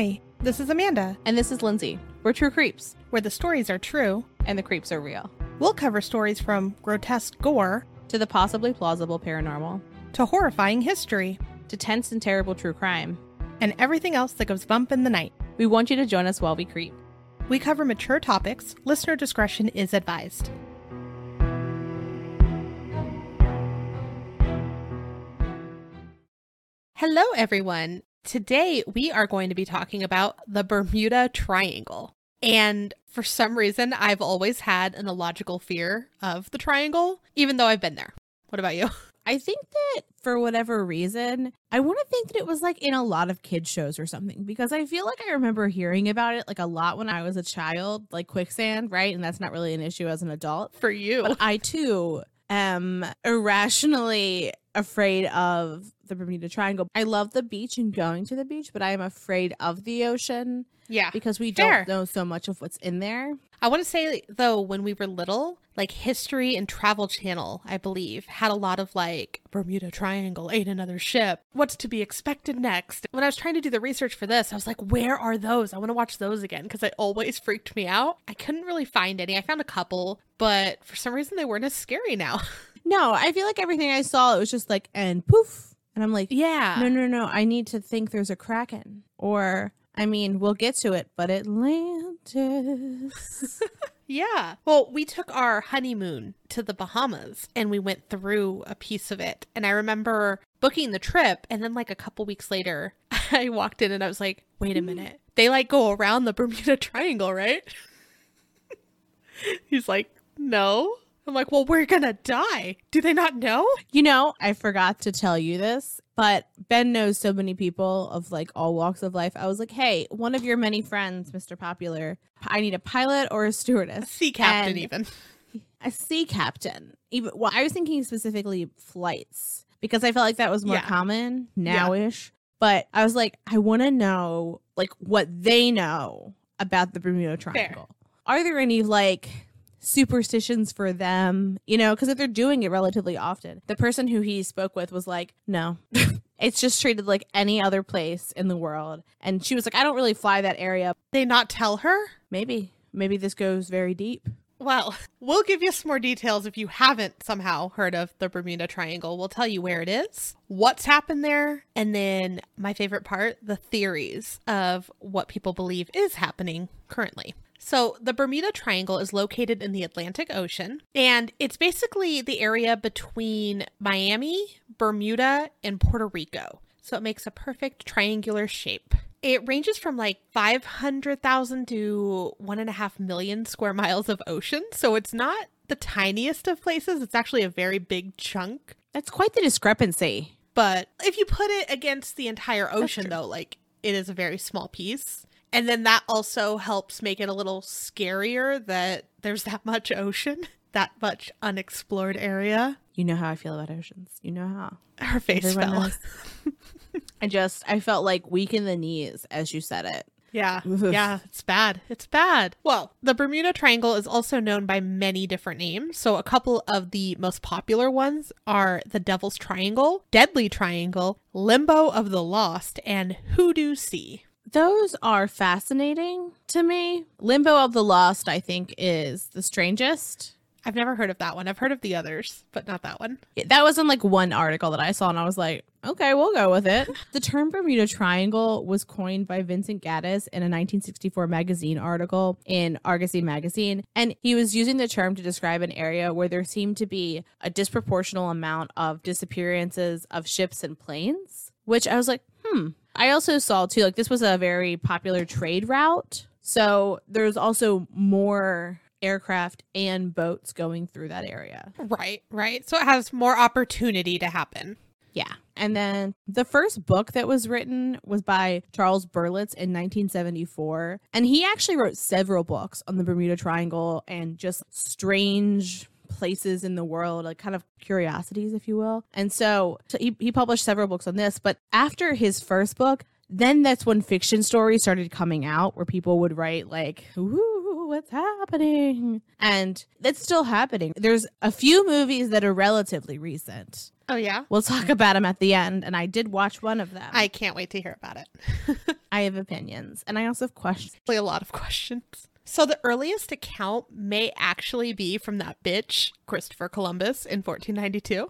Hi, this is Amanda, And this is Lindsay. We're True Creeps, where the stories are true. and the creeps are real. We'll cover stories from grotesque gore To the possibly plausible paranormal, to horrifying history to tense and terrible true crime. and everything else that goes bump in the night. We want you to join us while we creep. We cover mature topics. Listener discretion is advised. Hello, everyone. Today we are going to be talking about the Bermuda Triangle. And for some reason, I've always had an illogical fear of the triangle, even though I've been there. What about you? I think that for whatever reason, I want to think that it was like in a lot of kids shows or something because I feel like I remember hearing about it like a lot when I was a child, like quicksand, right? And that's not really an issue as an adult. For you. But I too am irrationally afraid of the Bermuda Triangle. I love the beach and going to the beach, but I am afraid of the ocean Yeah. because we Fair. don't know so much of what's in there. I want to say though, when we were little, like History and Travel Channel, I believe, had a lot of like Bermuda Triangle ate another ship. What's to be expected next? When I was trying to do the research for this, I was like, where are those? I want to watch those again because they always freaked me out. I couldn't really find any. I found a couple, but for some reason they weren't as scary now. No, I feel like everything I saw, it was just like, and poof. And I'm like, yeah. no, no, no. I need to think there's a Kraken. Or, I mean, we'll get to it, but Atlantis. Yeah. Well, we took our honeymoon to the Bahamas and we went through a piece of it. And I remember booking the trip. And then, like, a couple weeks later, I walked in and I was like, wait a minute. They like go around the Bermuda Triangle, right? He's like, no. I'm like, well, we're going to die. Do they not know? you know, I forgot to tell you this, but Ben knows so many people of like all walks of life. I was like, hey, one of your many friends, Mr. Popular, I need a pilot or a stewardess. Sea captain, And- even. a sea captain. Even well, I was thinking specifically flights because I felt like that was more Yeah. common now-ish. But I was like, I want to know like what they know about the Bermuda Triangle. Are there any like superstitions for them? You know, because if they're doing it relatively often, the person who he spoke with was like, no. It's just treated like any other place in the world. And she was like, I don't really fly that area. They not tell her? Maybe, maybe this goes very deep. Well, we'll give you some more details if you haven't somehow heard of the Bermuda Triangle. We'll tell you where it is, what's happened there, and then my favorite part the theories of what people believe is happening currently. So, the Bermuda Triangle is located in the Atlantic Ocean, and it's basically the area between Miami, Bermuda, and Puerto Rico. So, it makes a perfect triangular shape. It ranges from like 500,000 to one and a half million square miles of ocean. So it's not the tiniest of places. It's actually a very big chunk. That's quite the discrepancy. But if you put it against the entire ocean, though, like it is a very small piece. And then that also helps make it a little scarier that there's that much ocean, that much unexplored area. You know how I feel about oceans. You know how. Her face Everyone fell. I just I felt like weak in the knees as you said it. Yeah. Yeah, it's bad. It's bad. Well, the Bermuda Triangle is also known by many different names. So, a couple of the most popular ones are the Devil's Triangle, Deadly Triangle, Limbo of the Lost, and Hoodoo Sea. Those are fascinating to me. Limbo of the Lost, I think, is the strangest. I've never heard of that one. I've heard of the others, but not that one. Yeah, That was in like one article that I saw, and I was like, okay, we'll go with it. the term Bermuda Triangle was coined by Vincent Gaddis in a 1964 magazine article in Argosy magazine. And he was using the term to describe an area where there seemed to be a disproportional amount of disappearances of ships and planes, which I was like, hmm. I also saw too, like, this was a very popular trade route. So there's also more aircraft and boats going through that area. Right, right. So, it has more opportunity to happen. Yeah. And then the first book that was written was by Charles Berlitz in 1974. And he actually wrote several books on the Bermuda Triangle and just strange places in the world, like kind of curiosities, if you will. And so, so he, he published several books on this. But after his first book, then that's when fiction stories started coming out where people would write like, ooh, what's happening? And that's still happening. There's a few movies that are relatively recent Oh yeah. We'll talk about them at the end. And I did watch one of them. I can't wait to hear about it. I have opinions and I also have questions. Actually, a lot of questions. So the earliest account may actually be from that bitch, Christopher Columbus, in 1492.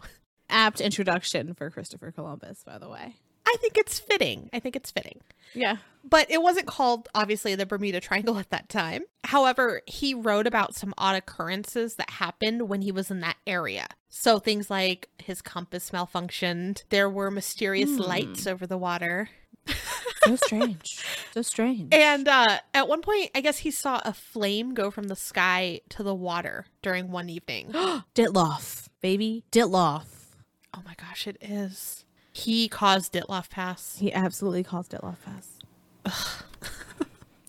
Apt introduction for Christopher Columbus, by the way. I think it's fitting. I think it's fitting. Yeah. But it wasn't called, obviously, the Bermuda Triangle at that time. However, he wrote about some odd occurrences that happened when he was in that area. So things like his compass malfunctioned, there were mysterious Hmm. lights over the water. So strange. so strange. And uh, at one point, I guess he saw a flame go from the sky to the water during one evening. Dyatlov, baby. Dyatlov. Oh my gosh, it is. He caused Dyatlov Pass. He absolutely caused Dyatlov Pass.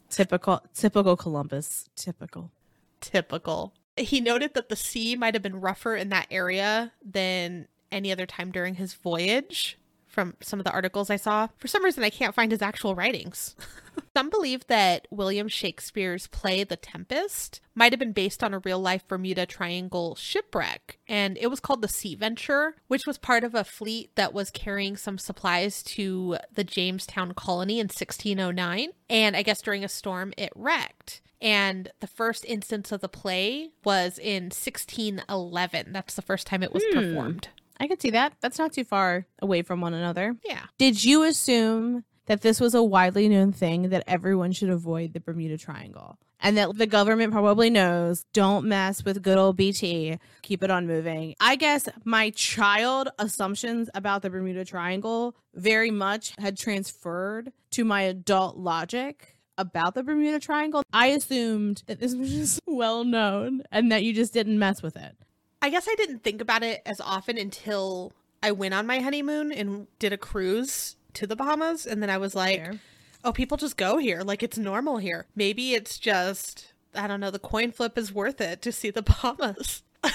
typical typical Columbus. Typical. Typical. He noted that the sea might have been rougher in that area than any other time during his voyage. From some of the articles I saw, for some reason I can't find his actual writings. some believe that William Shakespeare's play The Tempest might have been based on a real life Bermuda Triangle shipwreck, and it was called the Sea Venture, which was part of a fleet that was carrying some supplies to the Jamestown colony in 1609. And I guess during a storm, it wrecked. And the first instance of the play was in 1611. That's the first time it was Hmm. performed. I could see that. That's not too far away from one another. Yeah. Did you assume that this was a widely known thing that everyone should avoid the Bermuda Triangle? And that the government probably knows don't mess with good old BT, keep it on moving. I guess my child assumptions about the Bermuda Triangle very much had transferred to my adult logic about the Bermuda Triangle. I assumed that this was just well known and that you just didn't mess with it. I guess I didn't think about it as often until I went on my honeymoon and did a cruise to the Bahamas. And then I was like, Fair. oh, people just go here. Like it's normal here. Maybe it's just, I don't know, the coin flip is worth it to see the Bahamas. At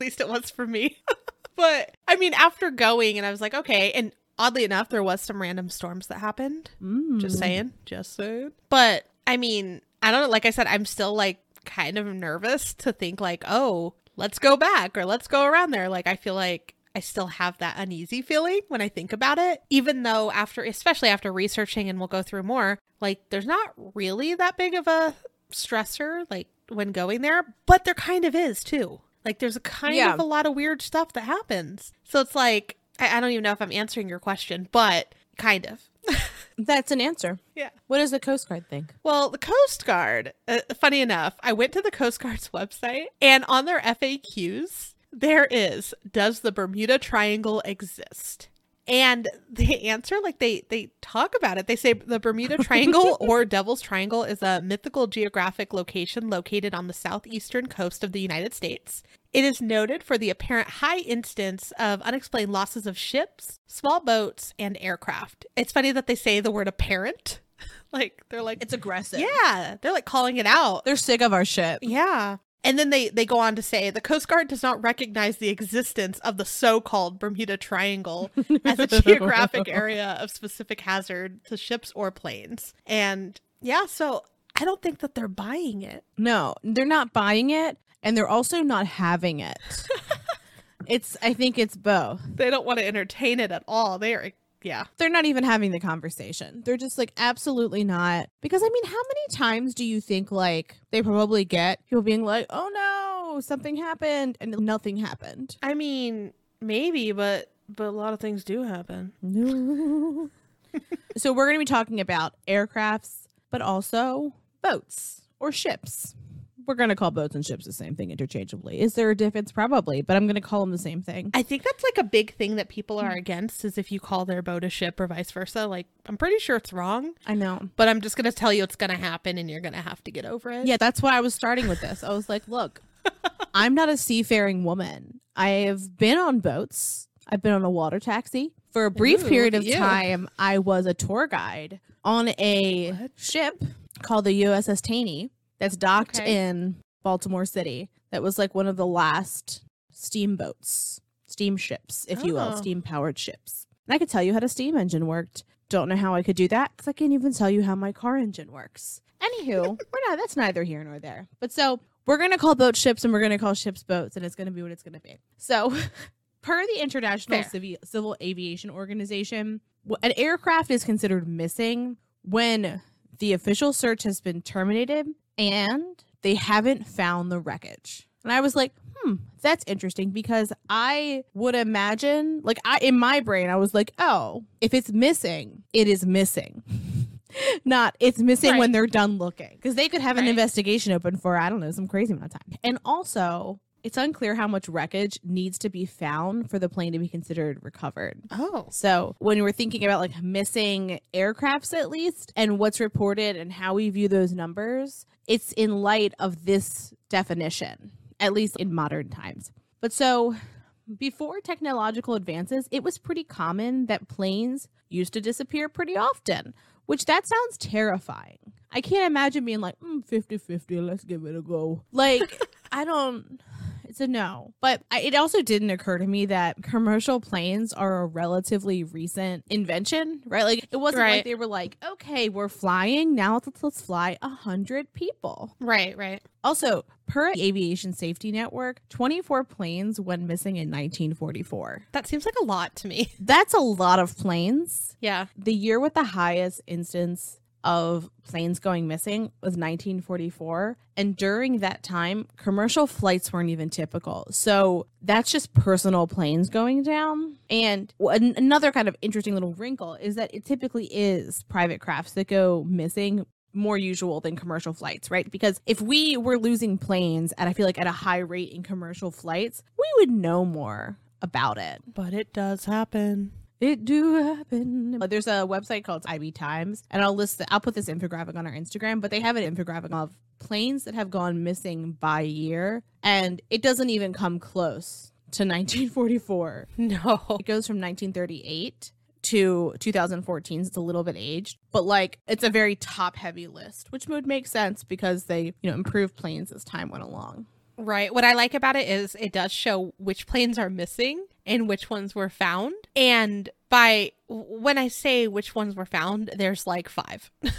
least it was for me. but I mean, after going, and I was like, okay. And oddly enough, there was some random storms that happened. Just Mm. saying. Just saying. But I mean, I don't know. Like I said, I'm still like kind of nervous to think like, oh, let's go back or let's go around there. Like I feel like I still have that uneasy feeling when I think about it, even though after, especially after researching, and we'll go through more, like there's not really that big of a stressor like when going there, but there kind of is too. Like there's a kind Yeah. of a lot of weird stuff that happens. So it's like, I, I don't even know if I'm answering your question, but kind of. That's an answer. Yeah. What does the Coast Guard think? Well, the Coast Guard, uh, funny enough, I went to the Coast Guard's website and on their FAQs, there is Does the Bermuda Triangle exist? And they answer like they they talk about it. They say the Bermuda Triangle or Devil's Triangle is a mythical geographic location located on the southeastern coast of the United States. It is noted for the apparent high instance of unexplained losses of ships, small boats, and aircraft. It's funny that they say the word apparent. like they're like It's aggressive. yeah, they're like calling it out. They're sick of our ship. Yeah. And then they they go on to say the Coast Guard does not recognize the existence of the so-called Bermuda Triangle as a geographic area of specific hazard to ships or planes. And yeah, so I don't think that they're buying it. No, they're not buying it and they're also not having it. it's I think it's both. They don't want to entertain it at all. They are yeah. They're not even having the conversation. They're just like absolutely not. Because I mean, how many times do you think like they probably get people being like, "Oh no, something happened," and nothing happened. I mean, maybe, but but a lot of things do happen. No. so we're going to be talking about aircrafts, but also boats or ships. We're going to call boats and ships the same thing interchangeably. Is there a difference? Probably, but I'm going to call them the same thing. I think that's like a big thing that people are hmm. against is if you call their boat a ship or vice versa. Like I'm pretty sure it's wrong. I know. But I'm just gonna tell you it's gonna happen, and you're gonna have to get over it. Yeah, that's why I was starting with this. I was like, look, I'm not a seafaring woman. I have been on boats. I've been on a water taxi. For a brief Ooh, period of time, I was a tour guide on a What? ship called the USS Taney that's docked Okay. in Baltimore City. That was like one of the last steamboats, steamships, if you will, Oh. steam powered ships. And I could tell you how the steam engine worked. Don't know how I could do that because I can't even tell you how my car engine works. Anywho, we're not. That's neither here nor there. But so we're gonna call boats ships and we're gonna call ships boats, and it's gonna be what it's gonna be. So Per the International Civil Aviation Organization, an aircraft is considered missing when the official search has been terminated and they haven't found the wreckage. And I was like, hmm, that's interesting because I would imagine, like, I in my brain, I was like, oh, if it's missing, it is missing. Not it's missing when they're done looking because they could have an Right. investigation open for I don't know some crazy amount of time. And also, it's unclear how much wreckage needs to be found for the plane to be considered recovered. Oh. So when we're thinking about like missing aircrafts at least and what's reported and how we view those numbers, it's in light of this definition, at least in modern times. But so before technological advances, it was pretty common that planes used to disappear pretty often, which that sounds terrifying. I can't imagine being like, mm, 50-50, let's give it a go. Like, I don't it's a no. But I, it also didn't occur to me that commercial planes are a relatively recent invention, right? Like it wasn't like they were like, okay, we're flying now. Let's, let's fly a hundred people. Right, right. Also, per Aviation Safety Network, 24 planes went missing in 1944. That seems like a lot to me. That's a lot of planes. Yeah. The year with the highest instance of planes going missing was 1944. And during that time, commercial flights weren't even typical. So that's just personal planes going down. And an- another kind of interesting little wrinkle is that it typically is private crafts that go missing more usual than commercial flights, right? Because if we were losing planes at I feel like at a high rate in commercial flights, we would know more about it. But it does happen. It do happen. But There's a website called IB Times, and I'll list. The, I'll put this infographic on our Instagram. But they have an infographic of planes that have gone missing by year, and it doesn't even come close to 1944. No. It goes from 1938 to 2014. So it's a little bit aged, but like it's a very top heavy list, which would make sense because they you know improved planes as time went along. Right. What I like about it is it does show which planes are missing and which ones were found. And by when I say which ones were found, there's like five.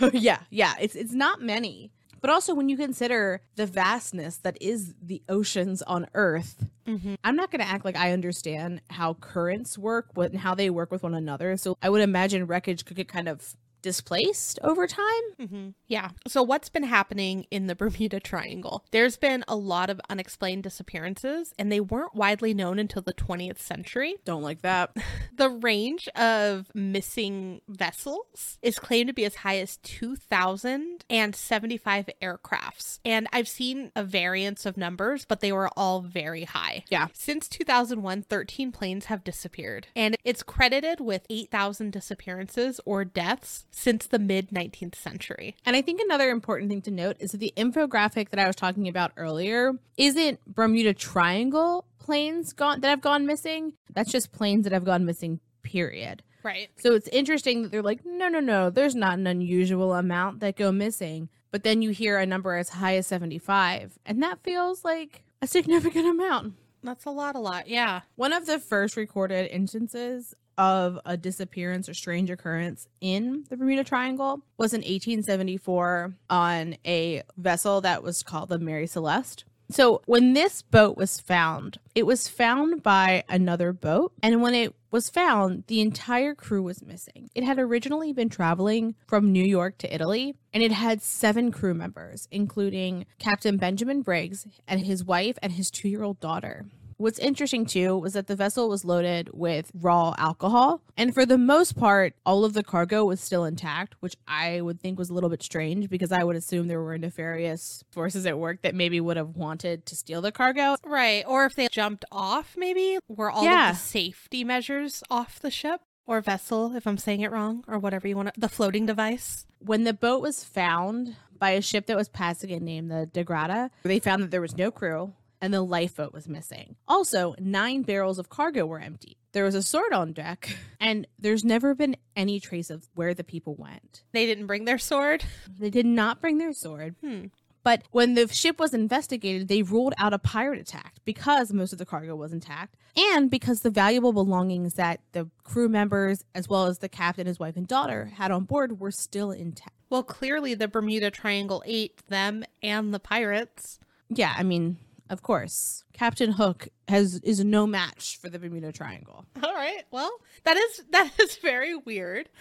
yeah, yeah. It's it's not many. But also when you consider the vastness that is the oceans on Earth, mm-hmm. I'm not going to act like I understand how currents work and how they work with one another. So I would imagine wreckage could get kind of displaced over time. Mm-hmm. Yeah. So, what's been happening in the Bermuda Triangle? There's been a lot of unexplained disappearances, and they weren't widely known until the 20th century. Don't like that. The range of missing vessels is claimed to be as high as 2,075 aircrafts. And I've seen a variance of numbers, but they were all very high. Yeah. Since 2001, 13 planes have disappeared. And it's credited with 8,000 disappearances or deaths since the mid 19th century. And I think another important thing to note is that the infographic that I was talking about earlier isn't Bermuda Triangle planes gone that have gone missing. That's just planes that have gone missing, period. Right. So it's interesting that they're like, no, no, no, there's not an unusual amount that go missing. But then you hear a number as high as 75, and that feels like a significant amount. That's a lot, a lot. Yeah. One of the first recorded instances of a disappearance or strange occurrence in the Bermuda Triangle was in 1874 on a vessel that was called the Mary Celeste. So, when this boat was found, it was found by another boat. And when it was found, the entire crew was missing. It had originally been traveling from New York to Italy, and it had seven crew members, including Captain Benjamin Briggs and his wife and his two year old daughter. What's interesting too was that the vessel was loaded with raw alcohol, and for the most part, all of the cargo was still intact, which I would think was a little bit strange because I would assume there were nefarious forces at work that maybe would have wanted to steal the cargo. Right. Or if they jumped off, maybe were all Yeah. of the safety measures off the ship or vessel, if I'm saying it wrong, or whatever you want to, the floating device. When the boat was found by a ship that was passing it named the Dei Gratia, they found that there was no crew and the lifeboat was missing. Also, nine barrels of cargo were empty. There was a sword on deck, and there's never been any trace of where the people went. They didn't bring their sword. They did not bring their sword. Hmm. But when the ship was investigated, they ruled out a pirate attack because most of the cargo was intact and because the valuable belongings that the crew members, as well as the captain, his wife, and daughter had on board were still intact. Well, clearly the Bermuda Triangle ate them and the pirates. Yeah, I mean, of course, Captain Hook has is no match for the Bermuda Triangle. All right. Well, that is that is very weird.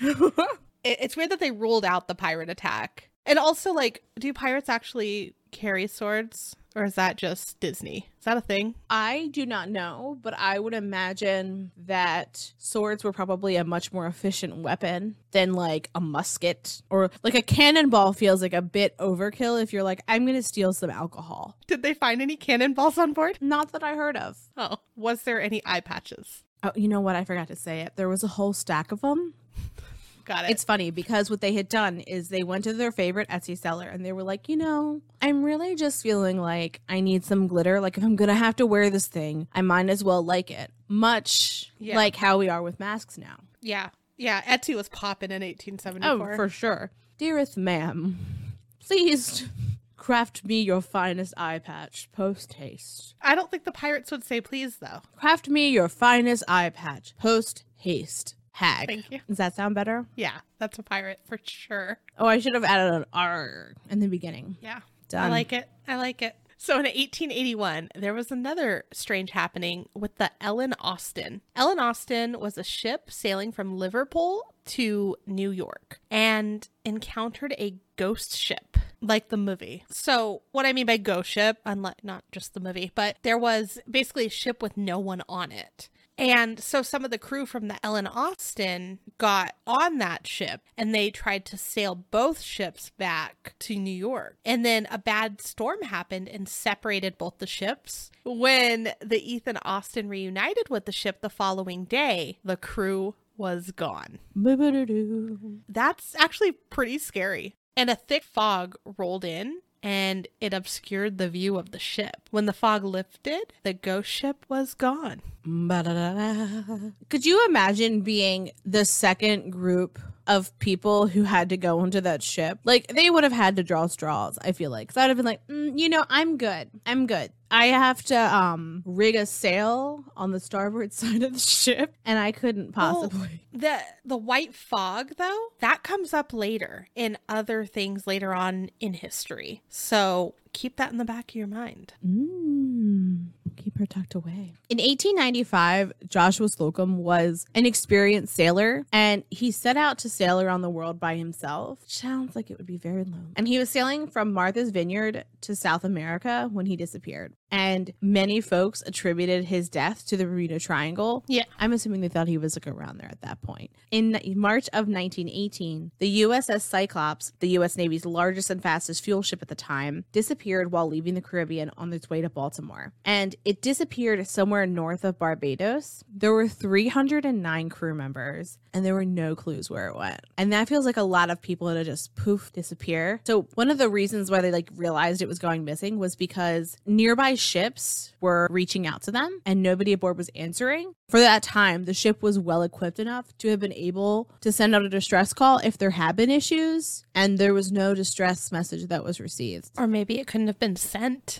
It- it's weird that they ruled out the pirate attack. And also like do pirates actually carry swords or is that just Disney? Is that a thing? I do not know, but I would imagine that swords were probably a much more efficient weapon than like a musket or like a cannonball feels like a bit overkill if you're like, I'm going to steal some alcohol. Did they find any cannonballs on board? Not that I heard of. Oh, was there any eye patches? Oh, you know what? I forgot to say it. There was a whole stack of them. Got it. It's funny because what they had done is they went to their favorite Etsy seller and they were like, you know, I'm really just feeling like I need some glitter. Like if I'm gonna have to wear this thing, I might as well like it. Much Yeah. like how we are with masks now. yeah. Yeah, Etsy was popping in 1874. Oh, for sure. Dearest ma'am, please craft me your finest eye patch post haste. I don't think the pirates would say please though. Craft me your finest eye patch post haste. Hag. Thank you. Does that sound better? Yeah, that's a pirate for sure. Oh, I should have added an R in the beginning. Yeah. Done. I like it. I like it. So in 1881, there was another strange happening with the Ellen Austin. Ellen Austin was a ship sailing from Liverpool to New York and encountered a ghost ship like the movie. So, what I mean by ghost ship, unlike not just the movie, but there was basically a ship with no one on it. And so some of the crew from the Ellen Austin got on that ship and they tried to sail both ships back to New York. And then a bad storm happened and separated both the ships. When the Ethan Austin reunited with the ship the following day, the crew was gone. That's actually pretty scary. And a thick fog rolled in and it obscured the view of the ship. When the fog lifted, the ghost ship was gone. Ba-da-da-da. Could you imagine being the second group of people who had to go into that ship? Like they would have had to draw straws. I feel like 'Cause I'd have been like, mm, you know, I'm good. I'm good. I have to um rig a sail on the starboard side of the ship, and I couldn't possibly. The the white fog though, that comes up later in other things later on in history. So keep that in the back of your mind. Mm, keep her tucked away. In 1895, Joshua Slocum was an experienced sailor and he set out to sail around the world by himself. Sounds like it would be very lonely. And he was sailing from Martha's Vineyard to South America when he disappeared. And many folks attributed his death to the Bermuda Triangle. Yeah. I'm assuming they thought he was like around there at that point. In March of 1918, the USS Cyclops, the US Navy's largest and fastest fuel ship at the time, disappeared while leaving the Caribbean on its way to Baltimore. And it disappeared somewhere north of Barbados. There were 309 crew members and there were no clues where it went. And that feels like a lot of people to just poof disappear. So one of the reasons why they like realized it was going missing was because nearby ships were reaching out to them and nobody aboard was answering. For that time, the ship was well equipped enough to have been able to send out a distress call if there had been issues and there was no distress message that was received. Or maybe it couldn't have been sent.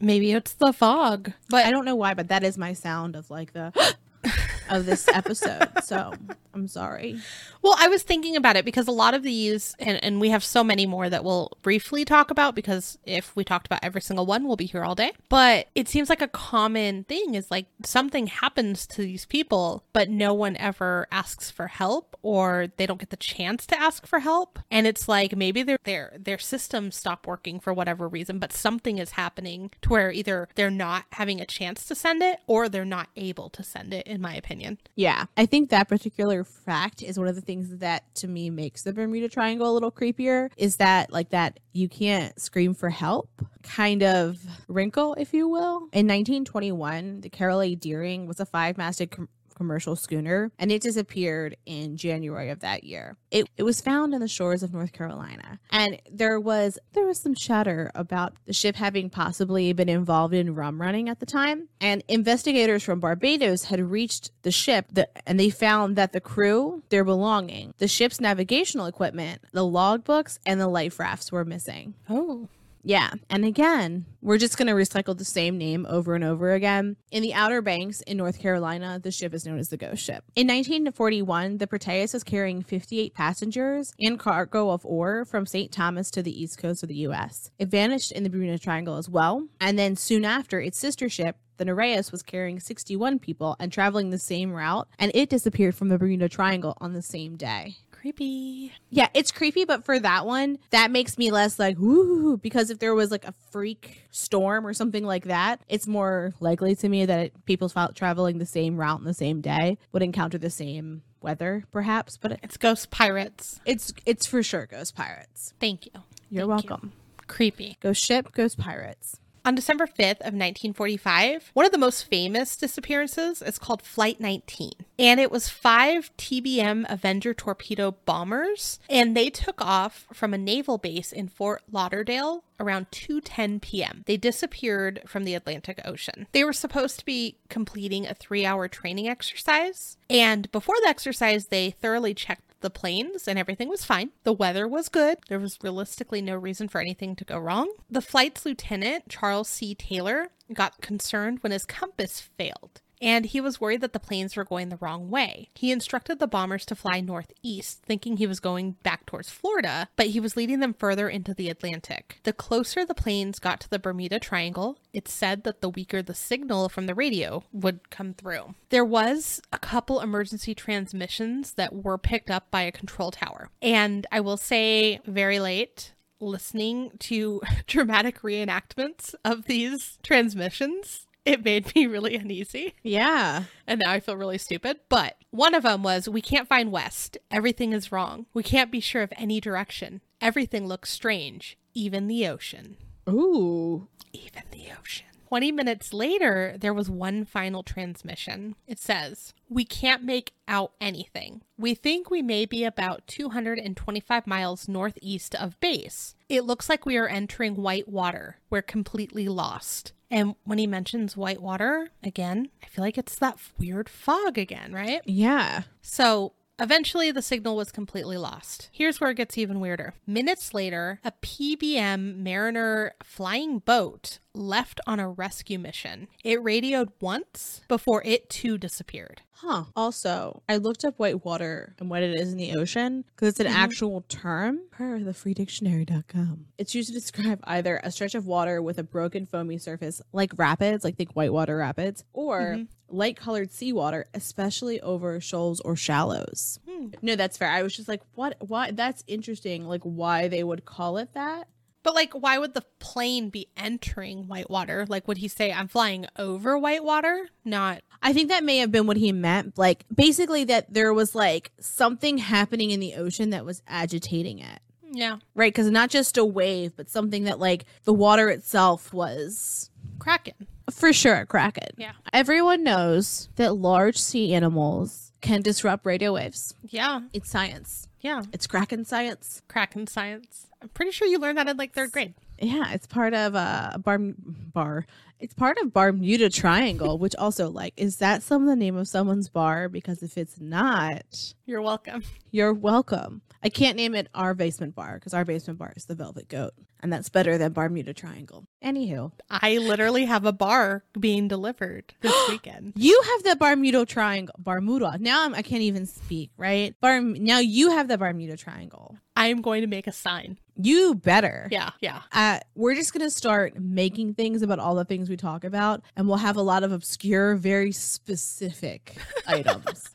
Maybe it's the fog. But I don't know why, but that is my sound of like the of this episode. So I'm sorry. Well, I was thinking about it because a lot of these, and, and we have so many more that we'll briefly talk about because if we talked about every single one, we'll be here all day. But it seems like a common thing is like something happens to these people, but no one ever asks for help or they don't get the chance to ask for help. And it's like maybe their their their systems stop working for whatever reason, but something is happening to where either they're not having a chance to send it or they're not able to send it, in my opinion. Yeah, I think that particular fact is one of the things that to me makes the Bermuda Triangle a little creepier. Is that like that you can't scream for help kind of wrinkle, if you will. In 1921, the Carroll A. Deering was a five-masted. Com- commercial schooner and it disappeared in January of that year. It, it was found on the shores of North Carolina and there was there was some chatter about the ship having possibly been involved in rum running at the time and investigators from Barbados had reached the ship that, and they found that the crew their belonging the ship's navigational equipment the logbooks and the life rafts were missing Oh. Yeah. And again, we're just going to recycle the same name over and over again. In the Outer Banks in North Carolina, the ship is known as the Ghost Ship. In 1941, the Proteus was carrying 58 passengers and cargo of ore from St. Thomas to the east coast of the U.S. It vanished in the Bermuda Triangle as well. And then soon after, its sister ship, the Nereus was carrying 61 people and traveling the same route, and it disappeared from the Bermuda Triangle on the same day. Creepy. Yeah, it's creepy, but for that one, that makes me less like, woo, because if there was like a freak storm or something like that, it's more likely to me that it, people traveling the same route in the same day would encounter the same weather, perhaps. But it, It's ghost pirates. it's it's for sure Ghost Pirates. Thank you. You're Thank you. welcome. Creepy. Ghost ship, Ghost Pirates. On December 5th of 1945, one of the most famous disappearances is called Flight 19. And it was five TBM Avenger torpedo bombers, and they took off from a naval base in Fort Lauderdale around 2:10 p.m. They disappeared from the Atlantic Ocean. They were supposed to be completing a 3-hour training exercise, and before the exercise they thoroughly checked the planes and everything was fine. The weather was good. There was realistically no reason for anything to go wrong. The flight's lieutenant, Charles C. Taylor, got concerned when his compass failed. And he was worried that the planes were going the wrong way. He instructed the bombers to fly northeast, thinking he was going back towards Florida, but he was leading them further into the Atlantic. The closer the planes got to the Bermuda Triangle, it said that the weaker the signal from the radio would come through. There was a couple emergency transmissions that were picked up by a control tower. And I will say, very late, listening to dramatic reenactments of these transmissions, it made me really uneasy. Yeah. And now I feel really stupid. But one of them was We can't find west. Everything is wrong. We can't be sure of any direction. Everything looks strange, even the ocean. Ooh. Even the ocean. 20 minutes later, there was one final transmission. It says, We can't make out anything. We think we may be about 225 miles northeast of base. It looks like we are entering white water. We're completely lost. And when he mentions white water, again, I feel like it's that weird fog again, right? Yeah. So eventually the signal was completely lost. Here's where it gets even weirder. Minutes later, a PBM Mariner flying boat left on a rescue mission. It radioed once before it too disappeared. Huh. Also, I looked up white water and what it is in the ocean because it's an actual term per the freedictionary.com. It's used to describe either a stretch of water with a broken foamy surface like rapids, like think whitewater rapids, or light colored seawater, especially over shoals or shallows. Hmm. No, that's fair. I was just like, what? Why? That's interesting. Like, why they would call it that. But like why would the plane be entering whitewater? Like would he say I'm flying over whitewater? Not I think that may have been what he meant. Like, basically, that there was like something happening in the ocean that was agitating it. yeah, Right, because not just a wave, but something that like the water itself was Kraken. for sure a kraken. Yeah. Everyone knows that large sea animals can disrupt radio waves. Yeah. It's science. Yeah. It's kraken science. Kraken science. I'm pretty sure you learned that in like third grade. Yeah, it's part of a bar bar. It's part of Bermuda Triangle, which also like is that some of the name of someone's bar? Because if it's not, You're welcome. You're welcome. I can't name it our basement bar because our basement bar is the Velvet Goat, and that's better than Bermuda Triangle. Anywho, I literally have a bar being delivered this weekend. you have the Bermuda Triangle, Bermuda. Now I'm, I can't even speak. Right? Bar. Now you have the Bermuda Triangle. I am going to make a sign. You better. Yeah, yeah. Uh, we're just gonna start making things about all the things we talk about, and we'll have a lot of obscure, very specific items.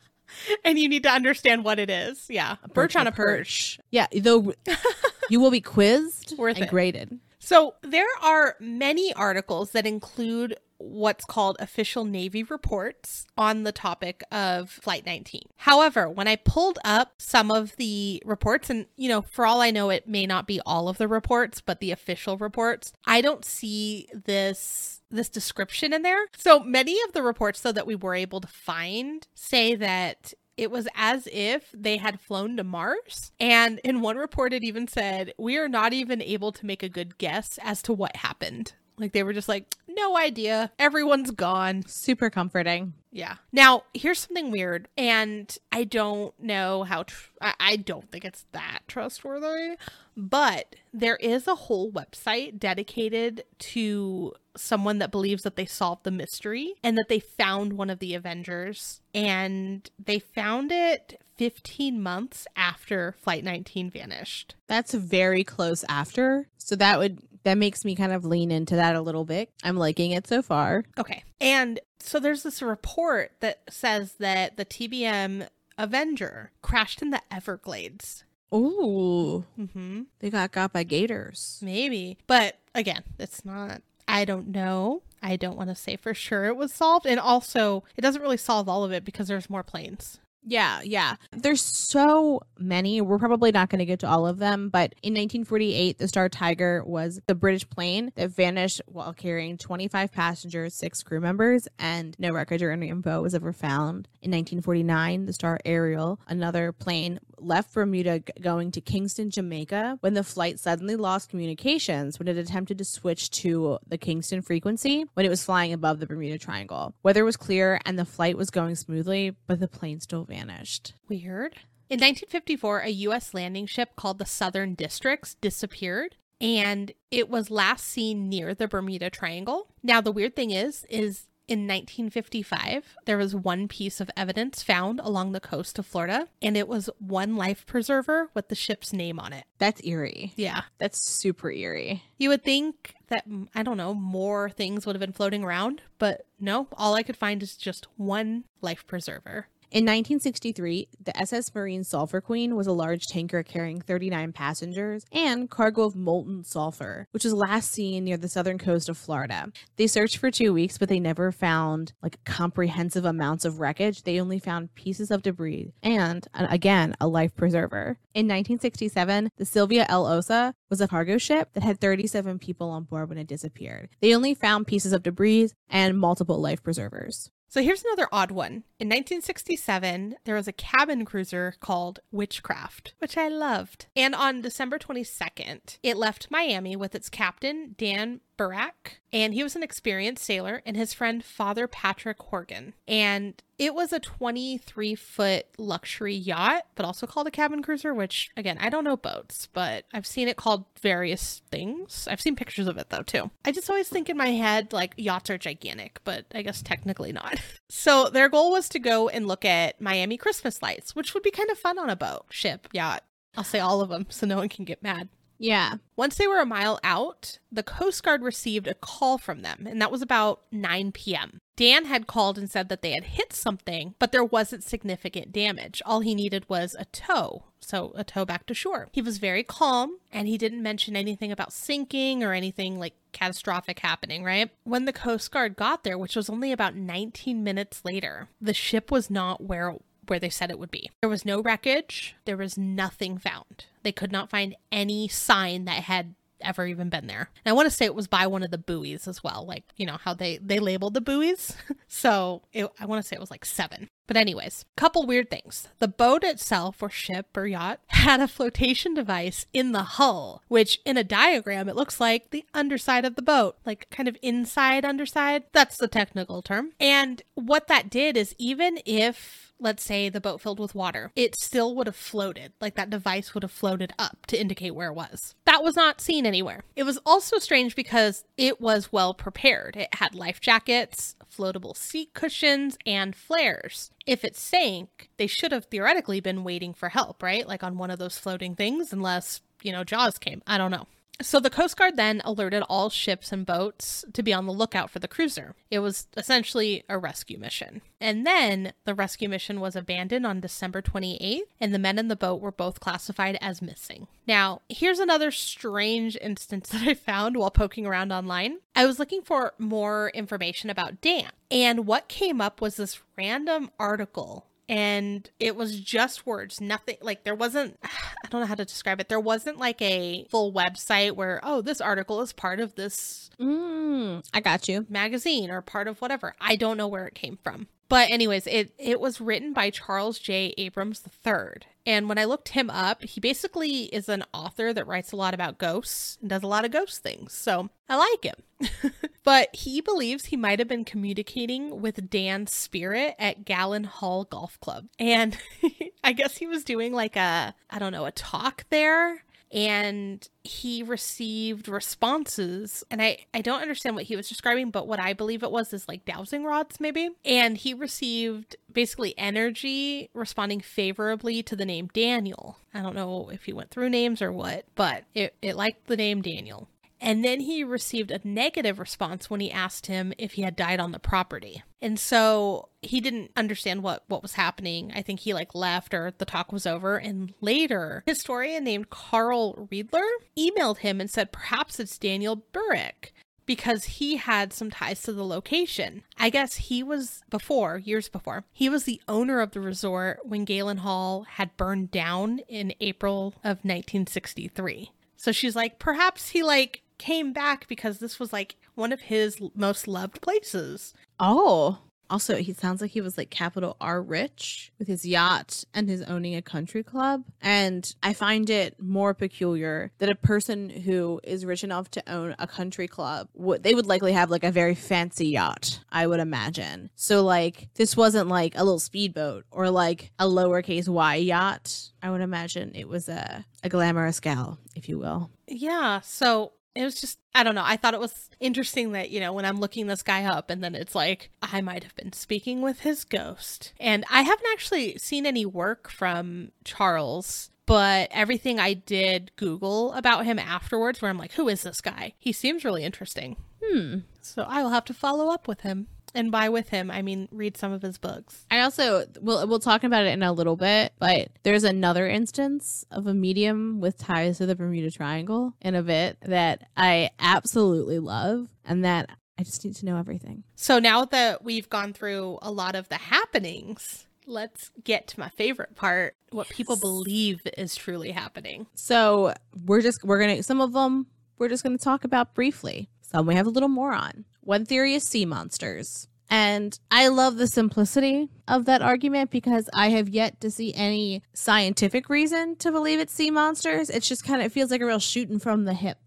And you need to understand what it is. Yeah. Birch on a perch. Yeah, though you will be quizzed Worth and it. graded. So there are many articles that include what's called official Navy reports on the topic of Flight 19. However, when I pulled up some of the reports, and you know, for all I know, it may not be all of the reports, but the official reports, I don't see this this description in there. So many of the reports though that we were able to find say that it was as if they had flown to Mars. And in one report, it even said, We are not even able to make a good guess as to what happened. Like they were just like, No, idea. Everyone's gone. Super comforting. Yeah. Now, here's something weird, and I don't know how, tr- I-, I don't think it's that trustworthy, but there is a whole website dedicated to someone that believes that they solved the mystery and that they found one of the Avengers, and they found it 15 months after Flight 19 vanished. That's very close after. So that would that makes me kind of lean into that a little bit. I'm liking it so far. Okay. And so there's this report that says that the TBM Avenger crashed in the Everglades. Ooh, Mm-hmm. they got got by gators. Maybe. But again, it's not, I don't know. I don't want to say for sure it was solved. And also, it doesn't really solve all of it because there's more planes. Yeah, yeah. There's so many. We're probably not going to get to all of them, but in 1948, the Star Tiger was the British plane that vanished while carrying 25 passengers, six crew members, and no wreckage or any info was ever found. In 1949, the Star Ariel, another plane, left Bermuda going to Kingston, Jamaica, when the flight suddenly lost communications when it attempted to switch to the Kingston frequency when it was flying above the Bermuda Triangle. Weather was clear and the flight was going smoothly, but the plane still vanished. Weird. In 1954, a U.S. landing ship called the Southern Districts disappeared. And it was last seen near the Bermuda Triangle. Now, the weird thing is, is in 1955, there was one piece of evidence found along the coast of Florida, and it was one life preserver with the ship's name on it. That's eerie. Yeah. That's super eerie. You would think that, mm, I don't know, more things would have been floating around, but no, all I could find is just one life preserver. In 1963, the SS Marine Sulphur Queen was a large tanker carrying 39 passengers and cargo of molten sulfur, which was last seen near the southern coast of Florida. They searched for two weeks, but they never found like comprehensive amounts of wreckage. They only found pieces of debris and, uh, again, a life preserver. In 1967, the Sylvia L. Ossa was a cargo ship that had 37 people on board when it disappeared. They only found pieces of debris and multiple life preservers. So here's another odd one. In 1967, there was a cabin cruiser called Witchcraft, which I loved. And on December 22nd, it left Miami with its captain, Dan Burack, and he was an experienced sailor, and his friend, Father Patrick Horgan. And it was a 23 foot luxury yacht, but also called a cabin cruiser, which, again, I don't know boats, but I've seen it called various things. I've seen pictures of it, though, too. I just always think in my head, like, yachts are gigantic, but I guess technically not. so their goal was to go and look at Miami Christmas lights, which would be kind of fun on a boat, ship, yacht. I'll say all of them so no one can get mad. Yeah. Once they were a mile out, the Coast Guard received a call from them, and that was about 9 p.m. Dan had called and said that they had hit something, but there wasn't significant damage. All he needed was a tow, so a tow back to shore. He was very calm, and he didn't mention anything about sinking or anything like catastrophic happening, right? When the Coast Guard got there, which was only about 19 minutes later, the ship was not where where they said it would be. There was no wreckage, there was nothing found. They could not find any sign that had ever even been there. And I want to say it was by one of the buoys as well, like, you know, how they they labeled the buoys. so, it, I want to say it was like 7. But anyways, couple weird things. The boat itself or ship or yacht had a flotation device in the hull, which in a diagram it looks like the underside of the boat, like kind of inside underside. That's the technical term. And what that did is even if let's say the boat filled with water, it still would have floated. Like that device would have floated up to indicate where it was. That was not seen anywhere. It was also strange because it was well prepared. It had life jackets, floatable seat cushions, and flares. If it sank, they should have theoretically been waiting for help, right? Like on one of those floating things, unless, you know, Jaws came. I don't know. So the Coast Guard then alerted all ships and boats to be on the lookout for the cruiser. It was essentially a rescue mission. And then the rescue mission was abandoned on December 28th, and the men in the boat were both classified as missing. Now, here's another strange instance that I found while poking around online. I was looking for more information about Dan, and what came up was this random article and it was just words nothing like there wasn't i don't know how to describe it. There wasn't like a full website where oh this article is part of this Mm, I got you. magazine or part of whatever. I don't know where it came from But anyways, it it was written by Charles J. Abrams III. And when I looked him up, he basically is an author that writes a lot about ghosts and does a lot of ghost things. So I like him. but he believes he might have been communicating with Dan's spirit at Galen Hall Golf Club. And I guess he was doing like a, I don't know, a talk there and he received responses and I, I don't understand what he was describing but what i believe it was is like dowsing rods maybe? And he received basically energy responding favorably to the name daniel. I don't know if he went through names or what but it, it liked the name daniel and then he received a negative response when he asked him if he had died on the property. And so he didn't understand what what was happening. I think he like left or the talk was over and later historian named Carl Riedler emailed him and said perhaps it's Daniel Burack because he had some ties to the location. I guess he was before, years before, he was the owner of the resort when Galen Hall had burned down in April of 1963. So she's like, perhaps he like came back because this was like one of his most loved places. Oh. Also, he sounds like he was like capital R rich with his yacht and his owning a country club. And I find it more peculiar that a person who is rich enough to own a country club would they would likely have like a very fancy yacht, I would imagine. So like this wasn't like a little speedboat or like a lowercase y yacht. I would imagine it was a a glamorous gal, if you will. Yeah. So it was just i don't know. I thought it was interesting that you know when i'm looking this guy up and then it's like i might have been speaking with his ghost. And i haven't actually seen any work from charles but everything i did google about him afterwards where i'm like who is this guy? He seems really interesting. Hmm. so i will have to follow up with him and by with him i mean read some of his books I also we'll we'll talk about it in a little bit, but there's another instance of a medium with ties to the Bermuda Triangle in a bit that I absolutely love and that I just need to know everything. so now that we've gone through a lot of the happenings let's get to my favorite part what people believe is truly happening So we're just we're gonna some of them we're just gonna talk about briefly. Some we have a little more on. One theory is sea monsters. And I love the simplicity of that argument because I have yet to see any scientific reason to believe it's sea monsters. It's just kind of it feels like a real shooting from the hip.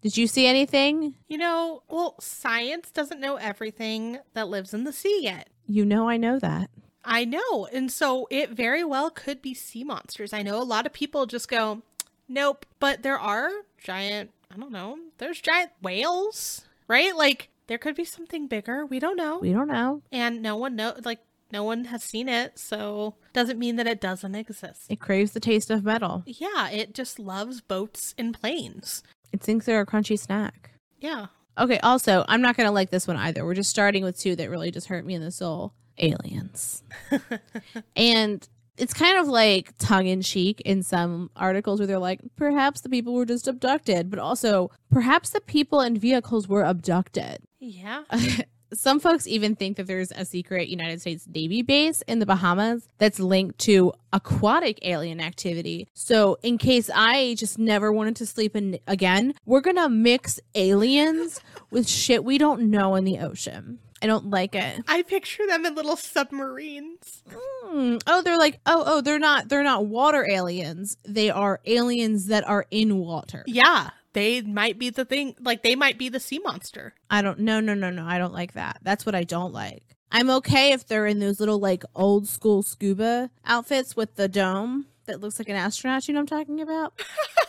Did you see anything? You know, well, science doesn't know everything that lives in the sea yet. You know I know that. I know. And so it very well could be sea monsters. I know a lot of people just go, nope. But there are giant, I don't know, there's giant whales, right? Like there could be something bigger. We don't know. We don't know. and no one know like no one has seen it. So doesn't mean that it doesn't exist. It craves the taste of metal. Yeah, it just loves boats and planes. It thinks they're a crunchy snack. Yeah. Okay, also, I'm not going to like this one either. We're just starting with two that really just hurt me in the soul aliens. and it's kind of like tongue in cheek in some articles where they're like, perhaps the people were just abducted, but also perhaps the people and vehicles were abducted. Yeah. Some folks even think that there's a secret United States Navy base in the Bahamas that's linked to aquatic alien activity. So, in case I just never wanted to sleep in again, we're gonna mix aliens with shit we don't know in the ocean. I don't like it. I picture them in little submarines. Hmm. Oh, they're like, oh, oh, they're not, they're not water aliens. They are aliens that are in water. Yeah, they might be the thing. Like they might be the sea monster. I don't no no no no I don't like that. That's what I don't like. I'm okay if they're in those little like old school scuba outfits with the dome that looks like an astronaut, you know what I'm talking about?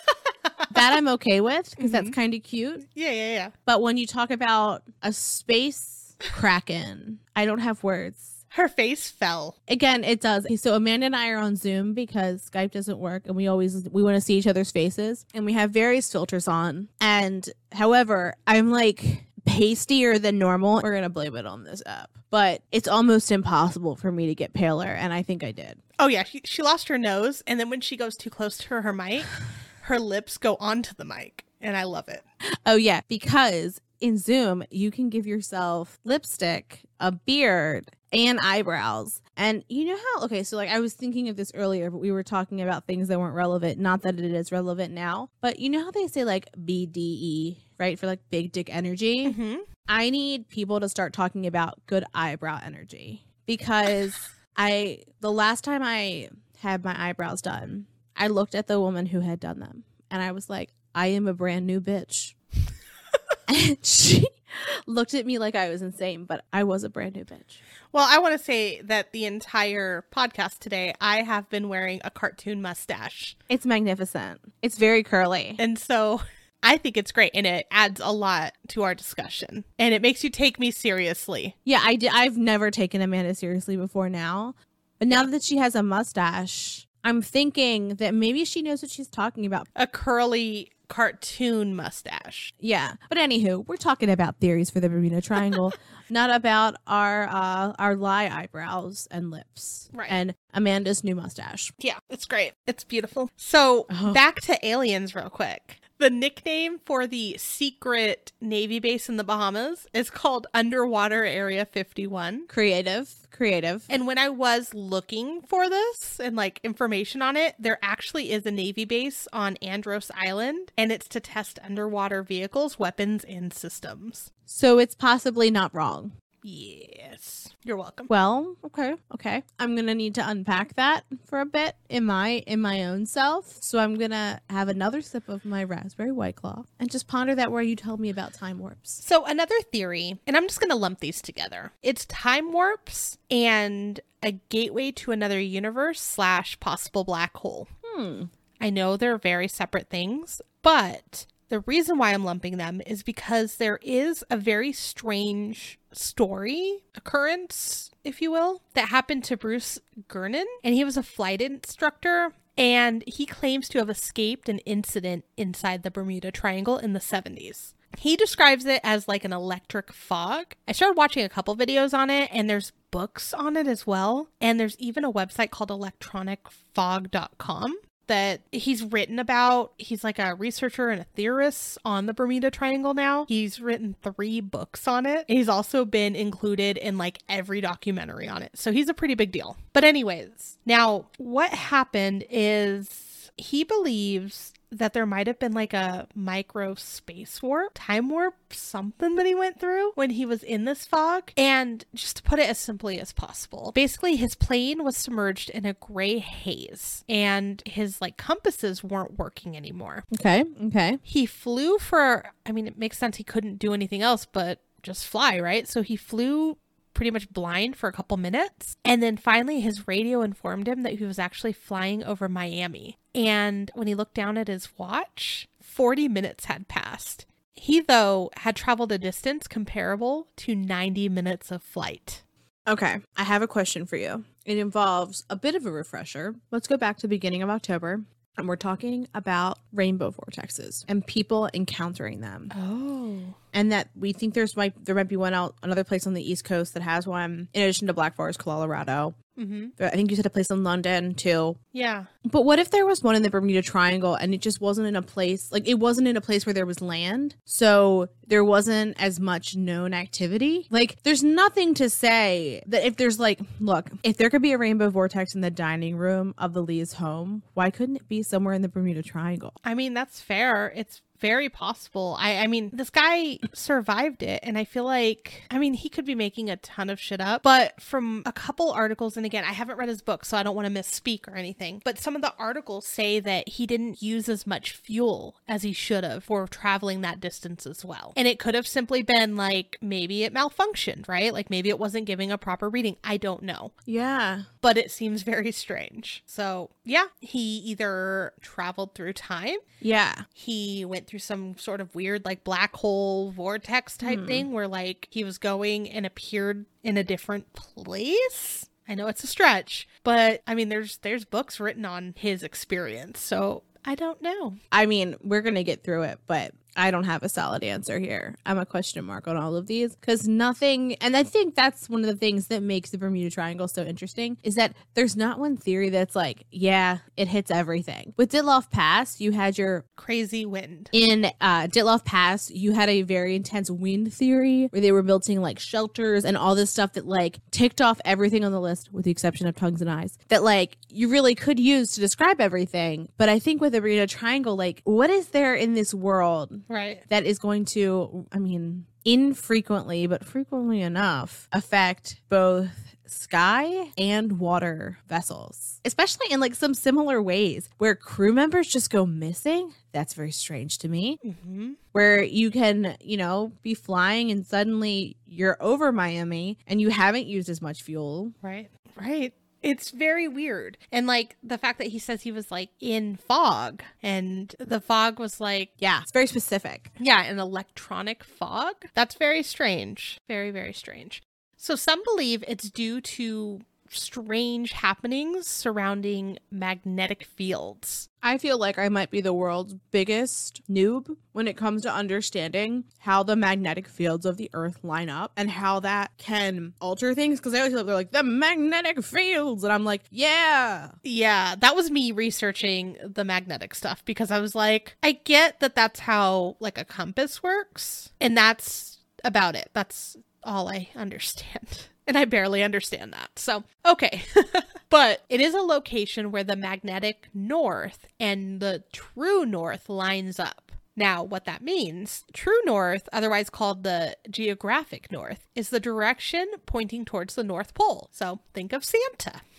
that I'm okay with because that's mm-hmm. kind of cute. Yeah, yeah, yeah. But when you talk about a space kraken, I don't have words. Her face fell. Again, it does. So Amanda and I are on Zoom because Skype doesn't work and we always we want to see each other's faces and we have various filters on. And however, I'm like pastier than normal. We're going to blame it on this app. But it's almost impossible for me to get paler and I think I did. Oh yeah, she, she lost her nose, and then when she goes too close to her mic, her lips go onto the mic, and I love it. Oh yeah, because in Zoom you can give yourself lipstick, a beard, and eyebrows. And you know how okay, so like I was thinking of this earlier, but we were talking about things that weren't relevant. Not that it is relevant now, but you know how they say like BDE, right? For like big dick energy. Mm-hmm. I need people to start talking about good eyebrow energy because I the last time I had my eyebrows done, I looked at the woman who had done them and I was like, I am a brand new bitch. and she looked at me like I was insane, but I was a brand new bitch. Well, I want to say that the entire podcast today, I have been wearing a cartoon mustache. It's magnificent. It's very curly. And so I think it's great and it adds a lot to our discussion and it makes you take me seriously. Yeah, I did. I've never taken Amanda seriously before now, but now that she has a mustache, I'm thinking that maybe she knows what she's talking about. A curly cartoon mustache. Yeah, but anywho, we're talking about theories for the Bermuda Triangle, not about our uh our lie eyebrows and lips, Right. And Amanda's new mustache. Yeah, it's great. It's beautiful. So, Oh. back to aliens real quick. The nickname for the secret Navy base in the Bahamas is called Underwater Area 51. Creative, creative. And when I was looking for this and like information on it, there actually is a Navy base on Andros Island, and it's to test underwater vehicles, weapons, and systems. So it's possibly not wrong. Yes. You're welcome. Well, okay, okay. I'm gonna need to unpack that for a bit in my in my own self. So I'm gonna have another sip of my raspberry white claw and just ponder that where you told me about time warps. So, another theory, and I'm just to lump these together it's time warps and a gateway to another universe slash possible black hole. Hmm. I know they're very separate things, but the reason why I'm lumping them is because there is a very strange story, occurrence, if you will, that happened to Bruce Gernon. And he was a flight instructor. And he claims to have escaped an incident inside the Bermuda Triangle in the 70s. He describes it as like an electric fog. I started watching a couple videos on it, and there's books on it as well. And there's even a website called electronicfog.com that he's written about. He's like a researcher and a theorist on the Bermuda Triangle now. He's written three books on it. He's also been included in like every documentary on it. So he's a pretty big deal. But, anyways, now what happened is he believes that there might have been like a micro space warp, time warp, something that he went through when he was in this fog. And just to put it as simply as possible, basically his plane was submerged in a gray haze and his like compasses weren't working anymore. Okay. Okay. He flew for, I mean, it makes sense he couldn't do anything else but just fly, right? So he flew pretty much blind for a couple minutes. And then finally, his radio informed him that he was actually flying over Miami. And when he looked down at his watch, 40 minutes had passed. He, though, had traveled a distance comparable to 90 minutes of flight. Okay. I have a question for you. It involves a bit of a refresher. Let's go back to the beginning of October. And we're talking about rainbow vortexes and people encountering them. Oh. And that we think there's might there might be one out another place on the east coast that has one in addition to black forest colorado Mm-hmm. i think you said a place in london too Yeah. but what if there was one in the bermuda triangle and it just wasn't in a place like it wasn't in a place where there was land so there wasn't as much known activity like there's nothing to say that if there's like look if there could be a rainbow vortex in the dining room of the lee's home why couldn't it be somewhere in the bermuda triangle I mean, that's fair. It's very possible. I, I mean, this guy survived it, and I feel like, I mean, he could be making a ton of shit up. But from a couple articles, and again, I haven't read his book, so I don't want to misspeak or anything. But some of the articles say that he didn't use as much fuel as he should have for traveling that distance as well. And it could have simply been like maybe it malfunctioned, right? Like maybe it wasn't giving a proper reading. I don't know yeah but it seems very strange. So, yeah, he either traveled through time, yeah he went through some sort of weird, like, black hole vortex type Hmm. thing where, like, he was going and appeared in a different place. I know it's a stretch, but I mean, there's there's books written on his experience, so I don't know. I mean, we're going to get through it, but I don't have a solid answer here. I'm a question mark on all of these because nothing, and I think that's one of the things that makes the Bermuda Triangle so interesting is that there's not one theory that's like, yeah, it hits everything. With Dyatlov Pass, you had your, Crazy wind. in uh, Dyatlov Pass, you had a very intense wind theory where they were building like shelters and all this stuff that like ticked off everything on the list with the exception of tongues and eyes that like you really could use to describe everything. But I think with the Bermuda Triangle, like, what is there in this world Right. that is going to, I mean, infrequently, but frequently enough, affect both sky and water vessels, especially in like some similar ways where crew members just go missing. That's very strange to me. Mm-hmm. Where you can, you know, be flying and suddenly you're over Miami and you haven't used as much fuel. Right. Right. It's very weird. And like the fact that he says he was like in fog and the fog was like, Yeah, it's very specific. yeah, an electronic fog. That's very strange. Very, very strange. So some believe it's due to strange happenings surrounding magnetic fields. I feel like I might be the world's biggest noob when it comes to understanding how the magnetic fields of the earth line up and how that can alter things. Because I always feel like they're like, the magnetic fields. And I'm like, yeah. Yeah, that was me researching the magnetic stuff because I was like, I get that that's how like a compass works, and that's about it. That's all I understand. And I barely understand that. So, okay. but it is a location where the magnetic north and the true north lines up. Now, what that means, true north, otherwise called the geographic north, is the direction pointing towards the North Pole. So think of Santa.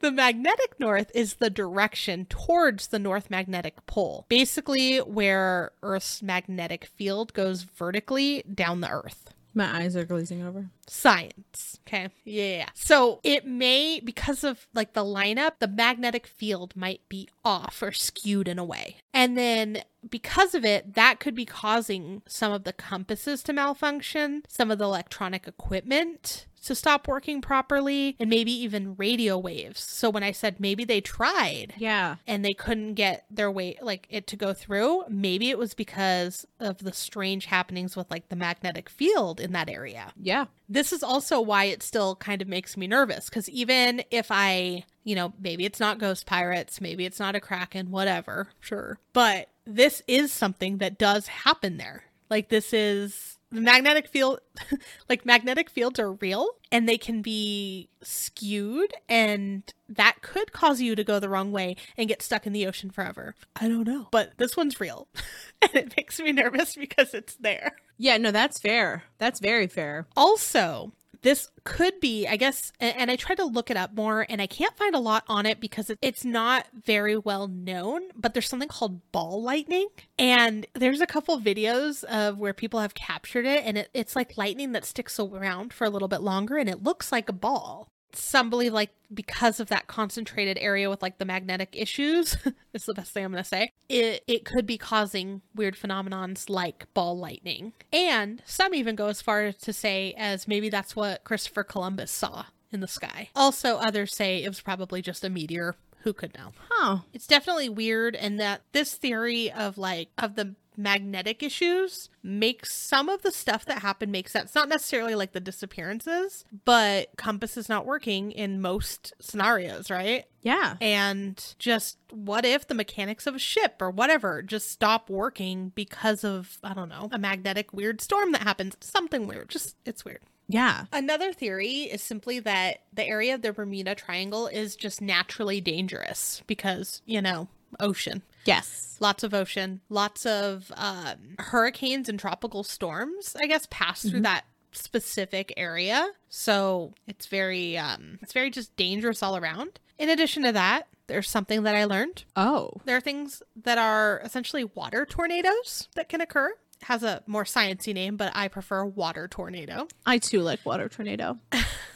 The magnetic north is the direction towards the north magnetic pole, basically where Earth's magnetic field goes vertically down the Earth. My eyes are glazing over. Science. Okay. Yeah. So it may, because of like the lineup, the magnetic field might be off or skewed in a way. And then because of it, that could be causing some of the compasses to malfunction, some of the electronic equipment to stop working properly, and maybe even radio waves. So when I said maybe they tried Yeah. and they couldn't get their way like it to go through, maybe it was because of the strange happenings with like the magnetic field in that area. Yeah. This is also why it still kind of makes me nervous because even if I, you know, maybe it's not ghost pirates, maybe it's not a kraken, whatever, sure. But this is something that does happen there. Like this is magnetic field like magnetic fields are real and they can be skewed and that could cause you to go the wrong way and get stuck in the ocean forever. I don't know. But this one's real. and it makes me nervous because it's there. Yeah. No, that's fair. That's very fair. Also, this could be, I guess, and I tried to look it up more and I can't find a lot on it because it's not very well known, but there's something called ball lightning. And there's a couple videos of where people have captured it and it, it's like lightning that sticks around for a little bit longer and it looks like a ball. Some believe like because of that concentrated area with like the magnetic issues, is the best thing I'm gonna say. It it could be causing weird phenomenons like ball lightning. And some even go as far to say as maybe that's what Christopher Columbus saw in the sky. Also others say it was probably just a meteor. Who could know? Huh. It's definitely weird and that this theory of like of the magnetic issues makes some of the stuff that happened make sense. Not necessarily like the disappearances, but compass is not working in most scenarios, right? Yeah. And just what if the mechanics of a ship or whatever just stop working because of, I don't know, a magnetic weird storm that happens? Something weird. Just, it's weird. Yeah. Another theory is simply that the area of the Bermuda Triangle is just naturally dangerous because, you know, ocean. Yes. Lots of ocean, lots of um, hurricanes and tropical storms, I guess, pass through Mhm. that specific area. So it's very, um, it's very just dangerous all around. In addition to that, there's something that I learned. Oh. There are things that are essentially water tornadoes that can occur. It has a more sciencey name, but I prefer water tornado. I too like water tornado.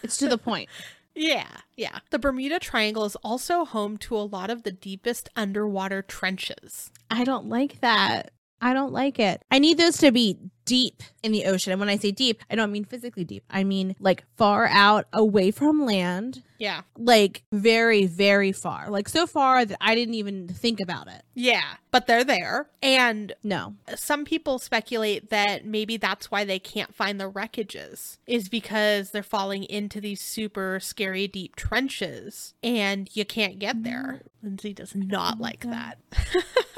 it's to the point. Yeah, yeah. The Bermuda Triangle is also home to a lot of the deepest underwater trenches. I don't like that. I don't like it. I need those to be deep in the ocean. And when I say deep, I don't mean physically deep. I mean like far out away from land, Yeah, like very, very far. Like so far that I didn't even think about it. yeah, but they're there. And No. some people speculate that maybe that's why they can't find the wreckages, is because they're falling into these super scary deep trenches and you can't get there. Mm. Lindsay does not like mm-hmm. that.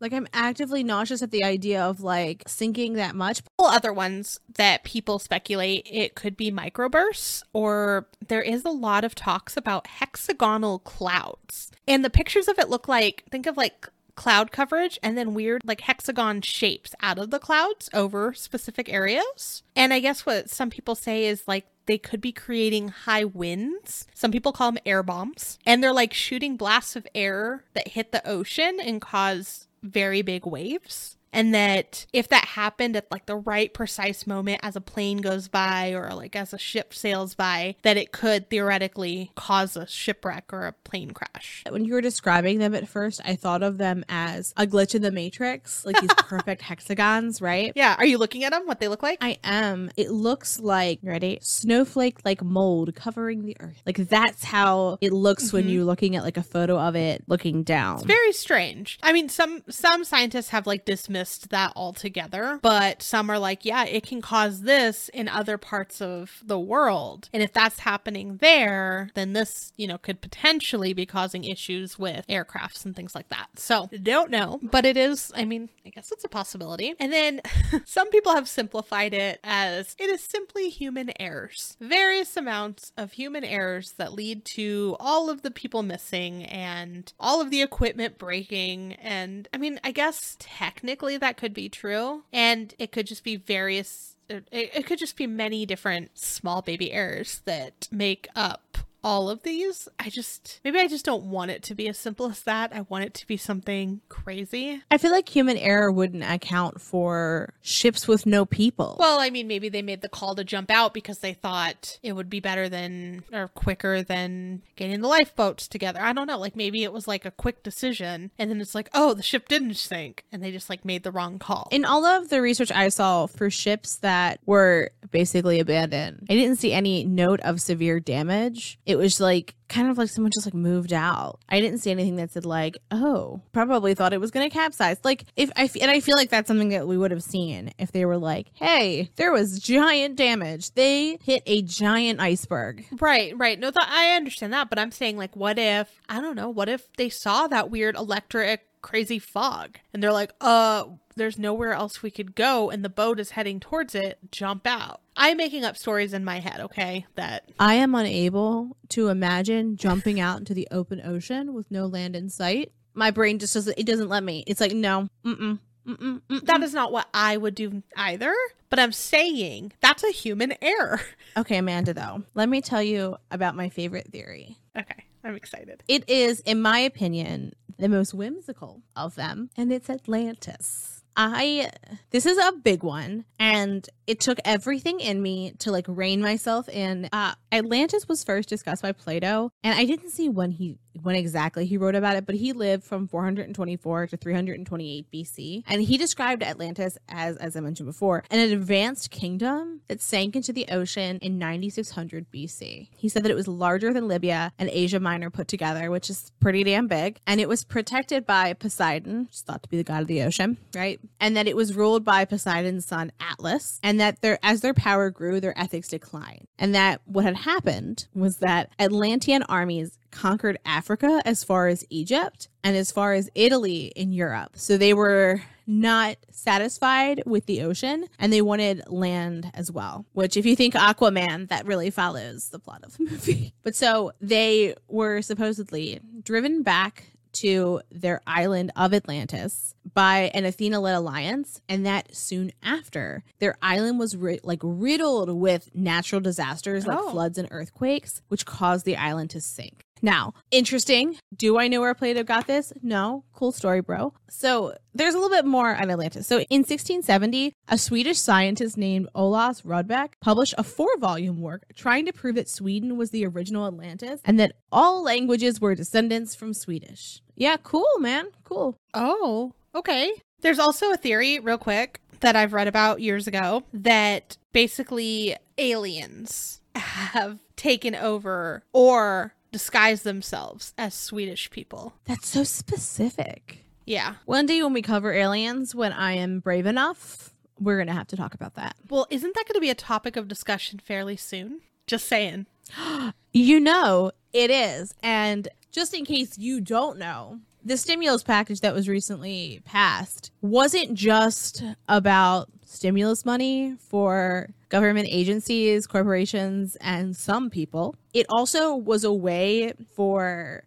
Like I'm actively nauseous at the idea of like sinking that much. Other ones that people speculate it could be microbursts, or there is a lot of talks about hexagonal clouds. And the pictures of it look like think of like cloud coverage and then weird like hexagon shapes out of the clouds over specific areas. And I guess what some people say is like they could be creating high winds. Some people call them air bombs. And they're like shooting blasts of air that hit the ocean and cause very big waves and that if that happened at like the right precise moment as a plane goes by or like as a ship sails by that it could theoretically cause a shipwreck or a plane crash When you were describing them at first, I thought of them as a glitch in the matrix, like these perfect hexagons, right? yeah are you looking at them what they look like I am. It looks like ready snowflake like mold covering the earth. Like that's how it looks when Mhm. you're looking at like a photo of it looking down. It's very strange. I mean, some some scientists have like dismissed that altogether, but some are like, yeah, it can cause this in other parts of the world. And if that's happening there, then this, you know, could potentially be causing issues with aircrafts and things like that. So, don't know, but it is, I mean, I guess it's a possibility. And then some people have simplified it as it is simply human errors. Various amounts of human errors that lead to all of the people missing and all of the equipment breaking. And I mean, I guess technically that could be true. And it could just be various, it, it could just be many different small baby errors that make up all of these. I just, maybe I just don't want it to be as simple as that. I want it to be something crazy. I feel like human error wouldn't account for ships with no people. Well, I mean, maybe they made the call to jump out because they thought it would be better than or quicker than getting the lifeboats together. I don't know. Like maybe it was like a quick decision and then it's like, oh, the ship didn't sink and they just like made the wrong call. in all of the research I saw for ships that were basically abandoned, I didn't see any note of severe damage. It was like kind of like someone just like moved out. I didn't see anything that said like, "Oh, probably thought it was going to capsize." Like if I and I feel like that's something that we would have seen if they were like, "Hey, there was giant damage. They hit a giant iceberg." Right, right. No, th- I understand that, but I'm saying like, what if I don't know? What if they saw that weird electric crazy fog and they're like, uh, there's nowhere else we could go, and the boat is heading towards it. Jump out. I'm making up stories in my head. Okay, that I am unable to imagine jumping out into the open ocean with no land in sight. My brain just doesn't it doesn't let me. It's like, no. Mm-mm. Mm-mm. Mm-mm. that is not what I would do either. But I'm saying that's a human error. Okay, Amanda, though, let me tell you about my favorite theory. Okay, I'm excited. It is, in my opinion, the most whimsical of them, and it's Atlantis. I, this is a big one, and it took everything in me to like rein myself in. Uh, Atlantis was first discussed by Plato, and I didn't see when he, when exactly he wrote about it, but he lived from 424 to 328 BC, and he described Atlantis as, as I mentioned before, an advanced kingdom that sank into the ocean in 9600 BC. He said that it was larger than Libya and Asia Minor put together, which is pretty damn big, and it was protected by Poseidon, which is thought to be the god of the ocean, right? And that it was ruled by Poseidon's son Atlas, and that their as their power grew, their ethics declined, and that what had happened was that Atlantean armies conquered Africa as far as Egypt and as far as Italy in Europe. So they were not satisfied with the ocean and they wanted land as well, which, if you think Aquaman, that really follows the plot of the movie. But so they were supposedly driven back to their island of Atlantis by an Athena led alliance, and that soon after, their island was ri- like riddled with natural disasters like Oh. floods and earthquakes, which caused the island to sink. Now, interesting. Do I know where Plato got this? No. Cool story, bro. So there's a little bit more on Atlantis. So in 1670, a Swedish scientist named Olaus Rudbeck published a four volume work trying to prove that Sweden was the original Atlantis and that all languages were descendants from Swedish. Yeah, cool, man. Cool. Oh, okay. There's also a theory, real quick, that I've read about years ago that basically aliens have taken over or disguised themselves as Swedish people. That's so specific. Yeah. One day when we cover aliens, when I am brave enough, we're going to have to talk about that. Well, isn't that going to be a topic of discussion fairly soon? Just saying. You know, it is. And just in case you don't know, the stimulus package that was recently passed wasn't just about stimulus money for government agencies, corporations, and some people. It also was a way for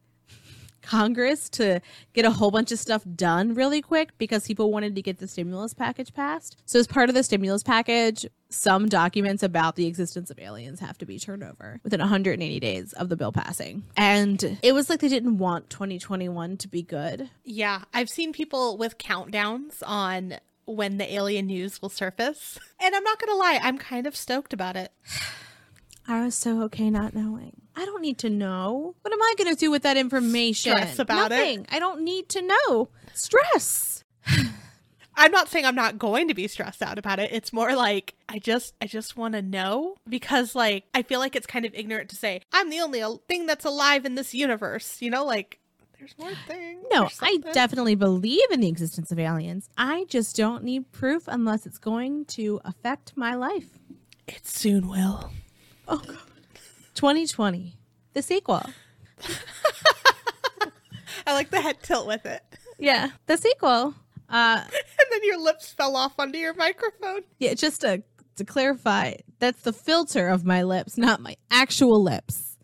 Congress to get a whole bunch of stuff done really quick because people wanted to get the stimulus package passed. So, as part of the stimulus package, some documents about the existence of aliens have to be turned over within 180 days of the bill passing. And it was like they didn't want 2021 to be good. Yeah, I've seen people with countdowns on when the alien news will surface. And I'm not going to lie, I'm kind of stoked about it. I was so okay not knowing. I don't need to know. What am I going to do with that information? Stress about it? I don't need to know. Stress. I'm not saying I'm not going to be stressed out about it. It's more like I just I just want to know because like I feel like it's kind of ignorant to say I'm the only thing that's alive in this universe, you know, like there's more things. No, I definitely believe in the existence of aliens. I just don't need proof unless it's going to affect my life. it soon will. Oh, God. 2020, the sequel. I like the head tilt with it. Yeah, the sequel. Uh, And then your lips fell off onto your microphone. yeah, just to to clarify, that's the filter of my lips, not my actual lips.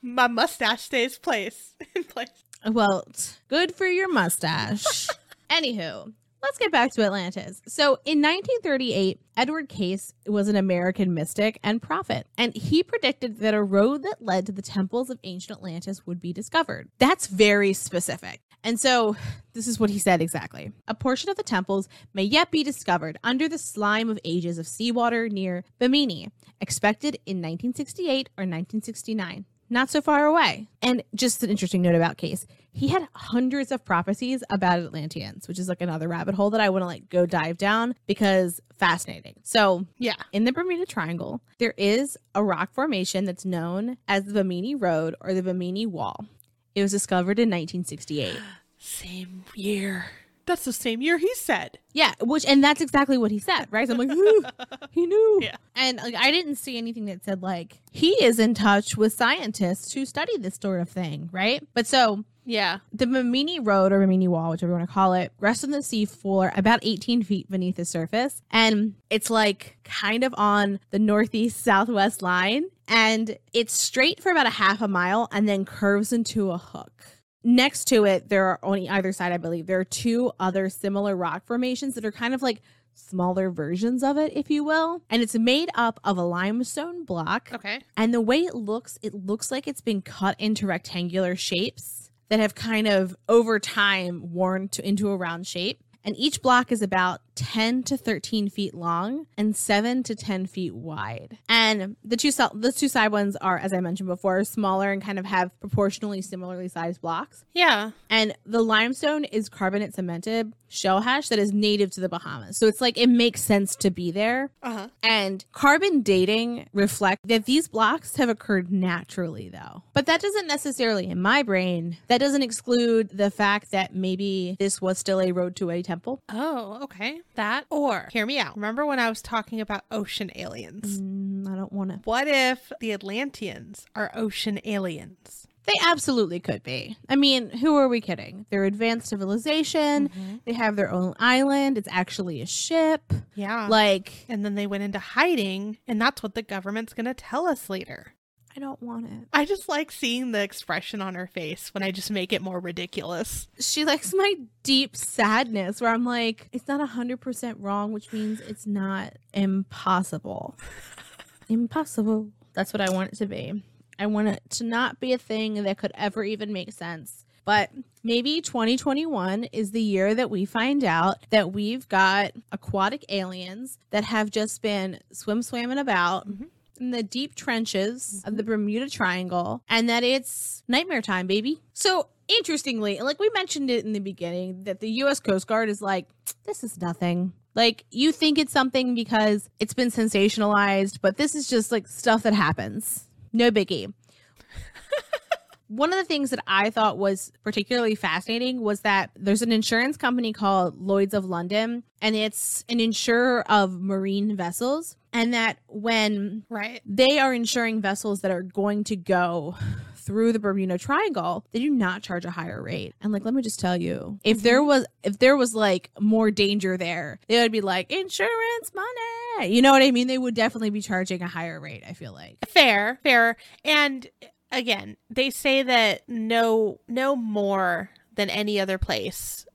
My mustache stays place in place. Well, good for your mustache. Anywho, let's get back to Atlantis. So, in 1938, Edward Cayce was an American mystic and prophet, and he predicted that a road that led to the temples of ancient Atlantis would be discovered. That's very specific. And so, this is what he said exactly. A portion of the temples may yet be discovered under the slime of ages of seawater near Bimini, expected in 1968 or 1969 not so far away. And just an interesting note about Cayce, he had hundreds of prophecies about Atlanteans, which is like another rabbit hole that I want to like go dive down because fascinating. So, Yeah. in the Bermuda Triangle, there is a rock formation that's known as the Bimini Road or the Bimini Wall. It was discovered in 1968. Same year. That's the same year he said. Yeah, which and that's exactly what he said, right? So I'm like, "Ooh, he knew. Yeah. And like I didn't see anything that said like he is in touch with scientists who study this sort of thing, right? But so Yeah. the Bimini Road or Bimini Wall, whichever you want to call it, rests on the sea floor about 18 feet beneath the surface. And it's like kind of on the northeast southwest line. And it's straight for about a half a mile and then curves into a hook. Next to it, there are on either side, I believe, there are two other similar rock formations that are kind of like smaller versions of it, if you will. And it's made up of a limestone block. Okay. And the way it looks, it looks like it's been cut into rectangular shapes that have kind of over time worn to, into a round shape. And each block is about 10 to 13 feet long and 7 to 10 feet wide. And the two the two side ones are, as I mentioned before, smaller and kind of have proportionally similarly sized blocks. Yeah. And the limestone is carbonate cemented shell hash that is native to the Bahamas. So it's like it makes sense to be there. Uh huh. And carbon dating reflect that these blocks have occurred naturally though. But that doesn't necessarily in my brain, that doesn't exclude the fact that maybe this was still a road to a temple. Oh, okay. That or hear me out. Remember when I was talking about ocean aliens? Mm, I don't want to. What if the Atlanteans are ocean aliens? They absolutely could be. I mean, who are we kidding? They're advanced civilization. They have their own island. It's actually a ship. Yeah. Like, and then they went into hiding, and that's what the government's going to tell us later. I don't want it. I just like seeing the expression on her face when I just make it more ridiculous. She likes my deep sadness where I'm like, it's not 100% wrong, which means it's not impossible. impossible. That's what I want it to be. I want it to not be a thing that could ever even make sense. But maybe 2021 is the year that we find out that we've got aquatic aliens that have just been swim swamming about Mhm. In the deep trenches of the mm-hmm. Bermuda Triangle and that it's nightmare time, baby. So, interestingly, like we mentioned it in the beginning, that the US Coast Guard is like, this is nothing. Like, you think it's something because it's been sensationalized, but this is just like stuff that happens. No biggie. One of the things that I thought was particularly fascinating was that there's an insurance company called Lloyd's of London, and it's an insurer of marine vessels. And that when Right. they are insuring vessels that are going to go through the Bermuda Triangle, they do not charge a higher rate. And like, let me just tell you, if there mm-hmm. was if there was like more danger there, they would be like insurance money. You know what I mean? They would definitely be charging a higher rate. I feel like. Fair, fair. And again, they say that no no more than any other place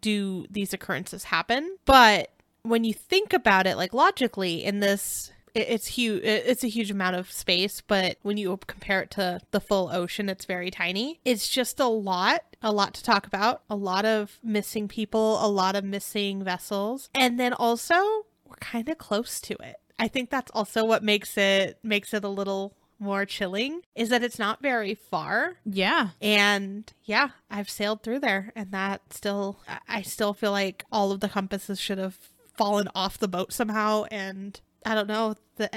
do these occurrences happen, but when you think about it, like logically, in this, it's huge. It's a huge amount of space, but when you compare it to the full ocean, it's very tiny. It's just a lot, a lot to talk about. A lot of missing people, a lot of missing vessels, and then also we're kind of close to it. I think that's also what makes it makes it a little more chilling is that it's not very far. Yeah. and yeah i've sailed through there and that still i still feel like all of the compasses should have fallen off the boat somehow. And i don't know the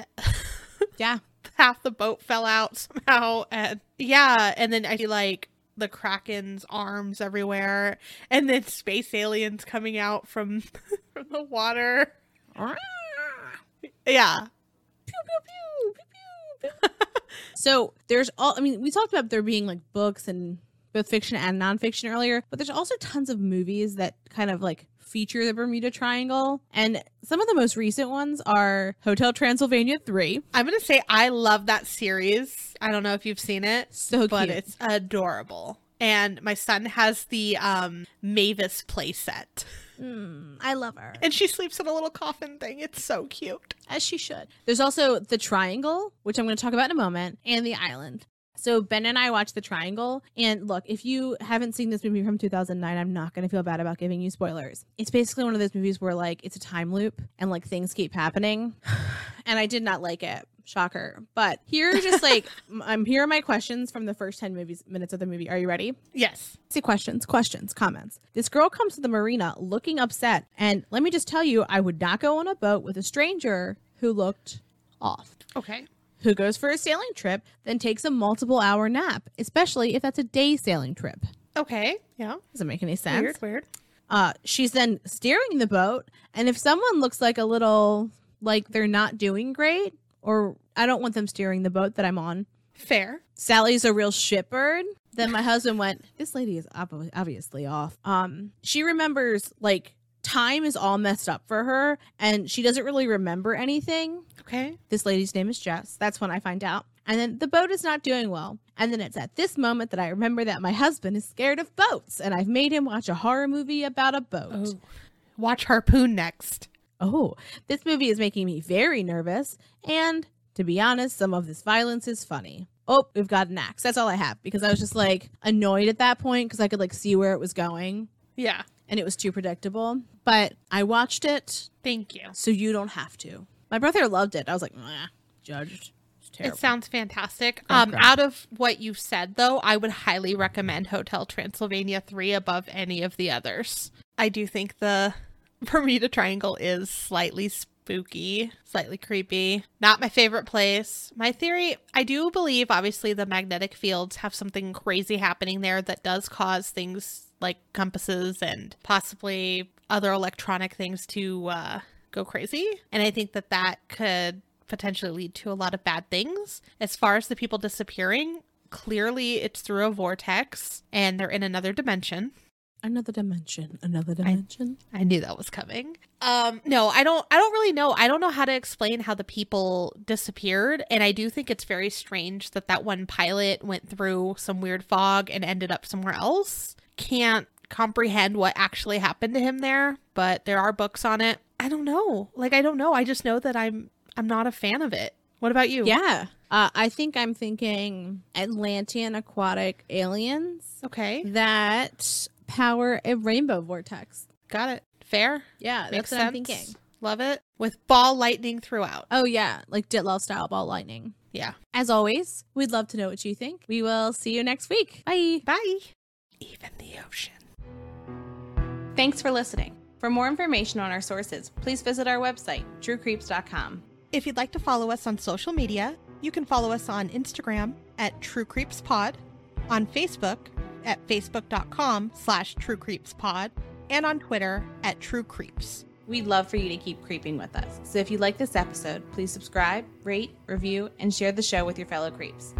Yeah. half the boat fell out somehow. And yeah and then i see like the kraken's arms everywhere and then space aliens coming out from from the water. Yeah So there's all I mean, we talked about there being like books and both fiction and nonfiction earlier, but there's also tons of movies that kind of like feature the Bermuda Triangle. And some of the most recent ones are Hotel Transylvania 3. i'm gonna say i love that series i don't know if you've seen it So but cute. it's adorable. And my son has the um Mavis playset. Mm, I love her. And she sleeps in a little coffin thing. It's so cute. As she should. There's also the Triangle, which I'm going to talk about in a moment, and the Island. So Ben and I watched the Triangle, and look, if you haven't seen this movie from 2009, I'm not going to feel bad about giving you spoilers. It's basically one of those movies where like it's a time loop and like things keep happening, and I did not like it. Shocker. But here are just like I'm here are my questions from the first 10 movies minutes of the movie. Are you ready? Yes. See questions, questions, comments. This girl comes to the marina looking upset, and let me just tell you, I would not go on a boat with a stranger who looked off. Okay. Who goes for a sailing trip, then takes a multiple hour nap, especially if that's a day sailing trip. Okay. Yeah. Doesn't make any sense. Weird, weird. Uh, she's then steering the boat, and if someone looks like a little like they're not doing great, or I don't want them steering the boat that I'm on, Fair. Sally's a real shitbird. Then my husband went, This lady is ob- obviously off. Um, she remembers like time is all messed up for her and she doesn't really remember anything. Okay. This lady's name is Jess. That's when I find out. And then the boat is not doing well. And then it's at this moment that I remember that my husband is scared of boats and I've made him watch a horror movie about a boat. Oh. Watch Harpoon next. Oh, this movie is making me very nervous. And to be honest, some of this violence is funny. Oh, we've got an axe. That's all I have because I was just like annoyed at that point because I could like see where it was going Yeah. and it was too predictable. But I watched it Thank you. so you don't have to. My brother loved it. I was like, nah, judged. Terrible. It sounds fantastic. Don't Um, out of what you've said, though, I would highly recommend Hotel Transylvania 3 above any of the others. I do think the Bermuda Triangle is slightly spooky, slightly creepy. Not my favorite place. My theory I do believe, obviously, the magnetic fields have something crazy happening there that does cause things like compasses and possibly other electronic things to uh, go crazy. And I think that that could potentially lead to a lot of bad things. As far as the people disappearing, clearly it's through a vortex and they're in another dimension. Another dimension. Another dimension. I knew that was coming. Um no, I don't I don't really know. I don't know how to explain how the people disappeared and I do think it's very strange that that one pilot went through some weird fog and ended up somewhere else. Can't comprehend what actually happened to him there, but there are books on it. I don't know. Like I don't know. I just know that I'm I'm not a fan of it. What about you? Yeah. Uh, I think I'm thinking Atlantean aquatic aliens Okay. that power a rainbow vortex. Got it. Fair. Yeah, that's Makes what sense. I'm thinking. Love it. With ball lightning throughout. Oh yeah, like Dyatlov style ball lightning. Yeah. As always, we'd love to know what you think. We will see you next week. Bye. Bye. Even the ocean. Thanks for listening. For more information on our sources, please visit our website, truecreeps.com. If you'd like to follow us on social media, you can follow us on Instagram at True Creeps Pod, on Facebook at facebook.com slash True Creeps Pod, and on Twitter at True Creeps. We'd love for you to keep creeping with us. So if you like this episode, please subscribe, rate, review, and share the show with your fellow creeps.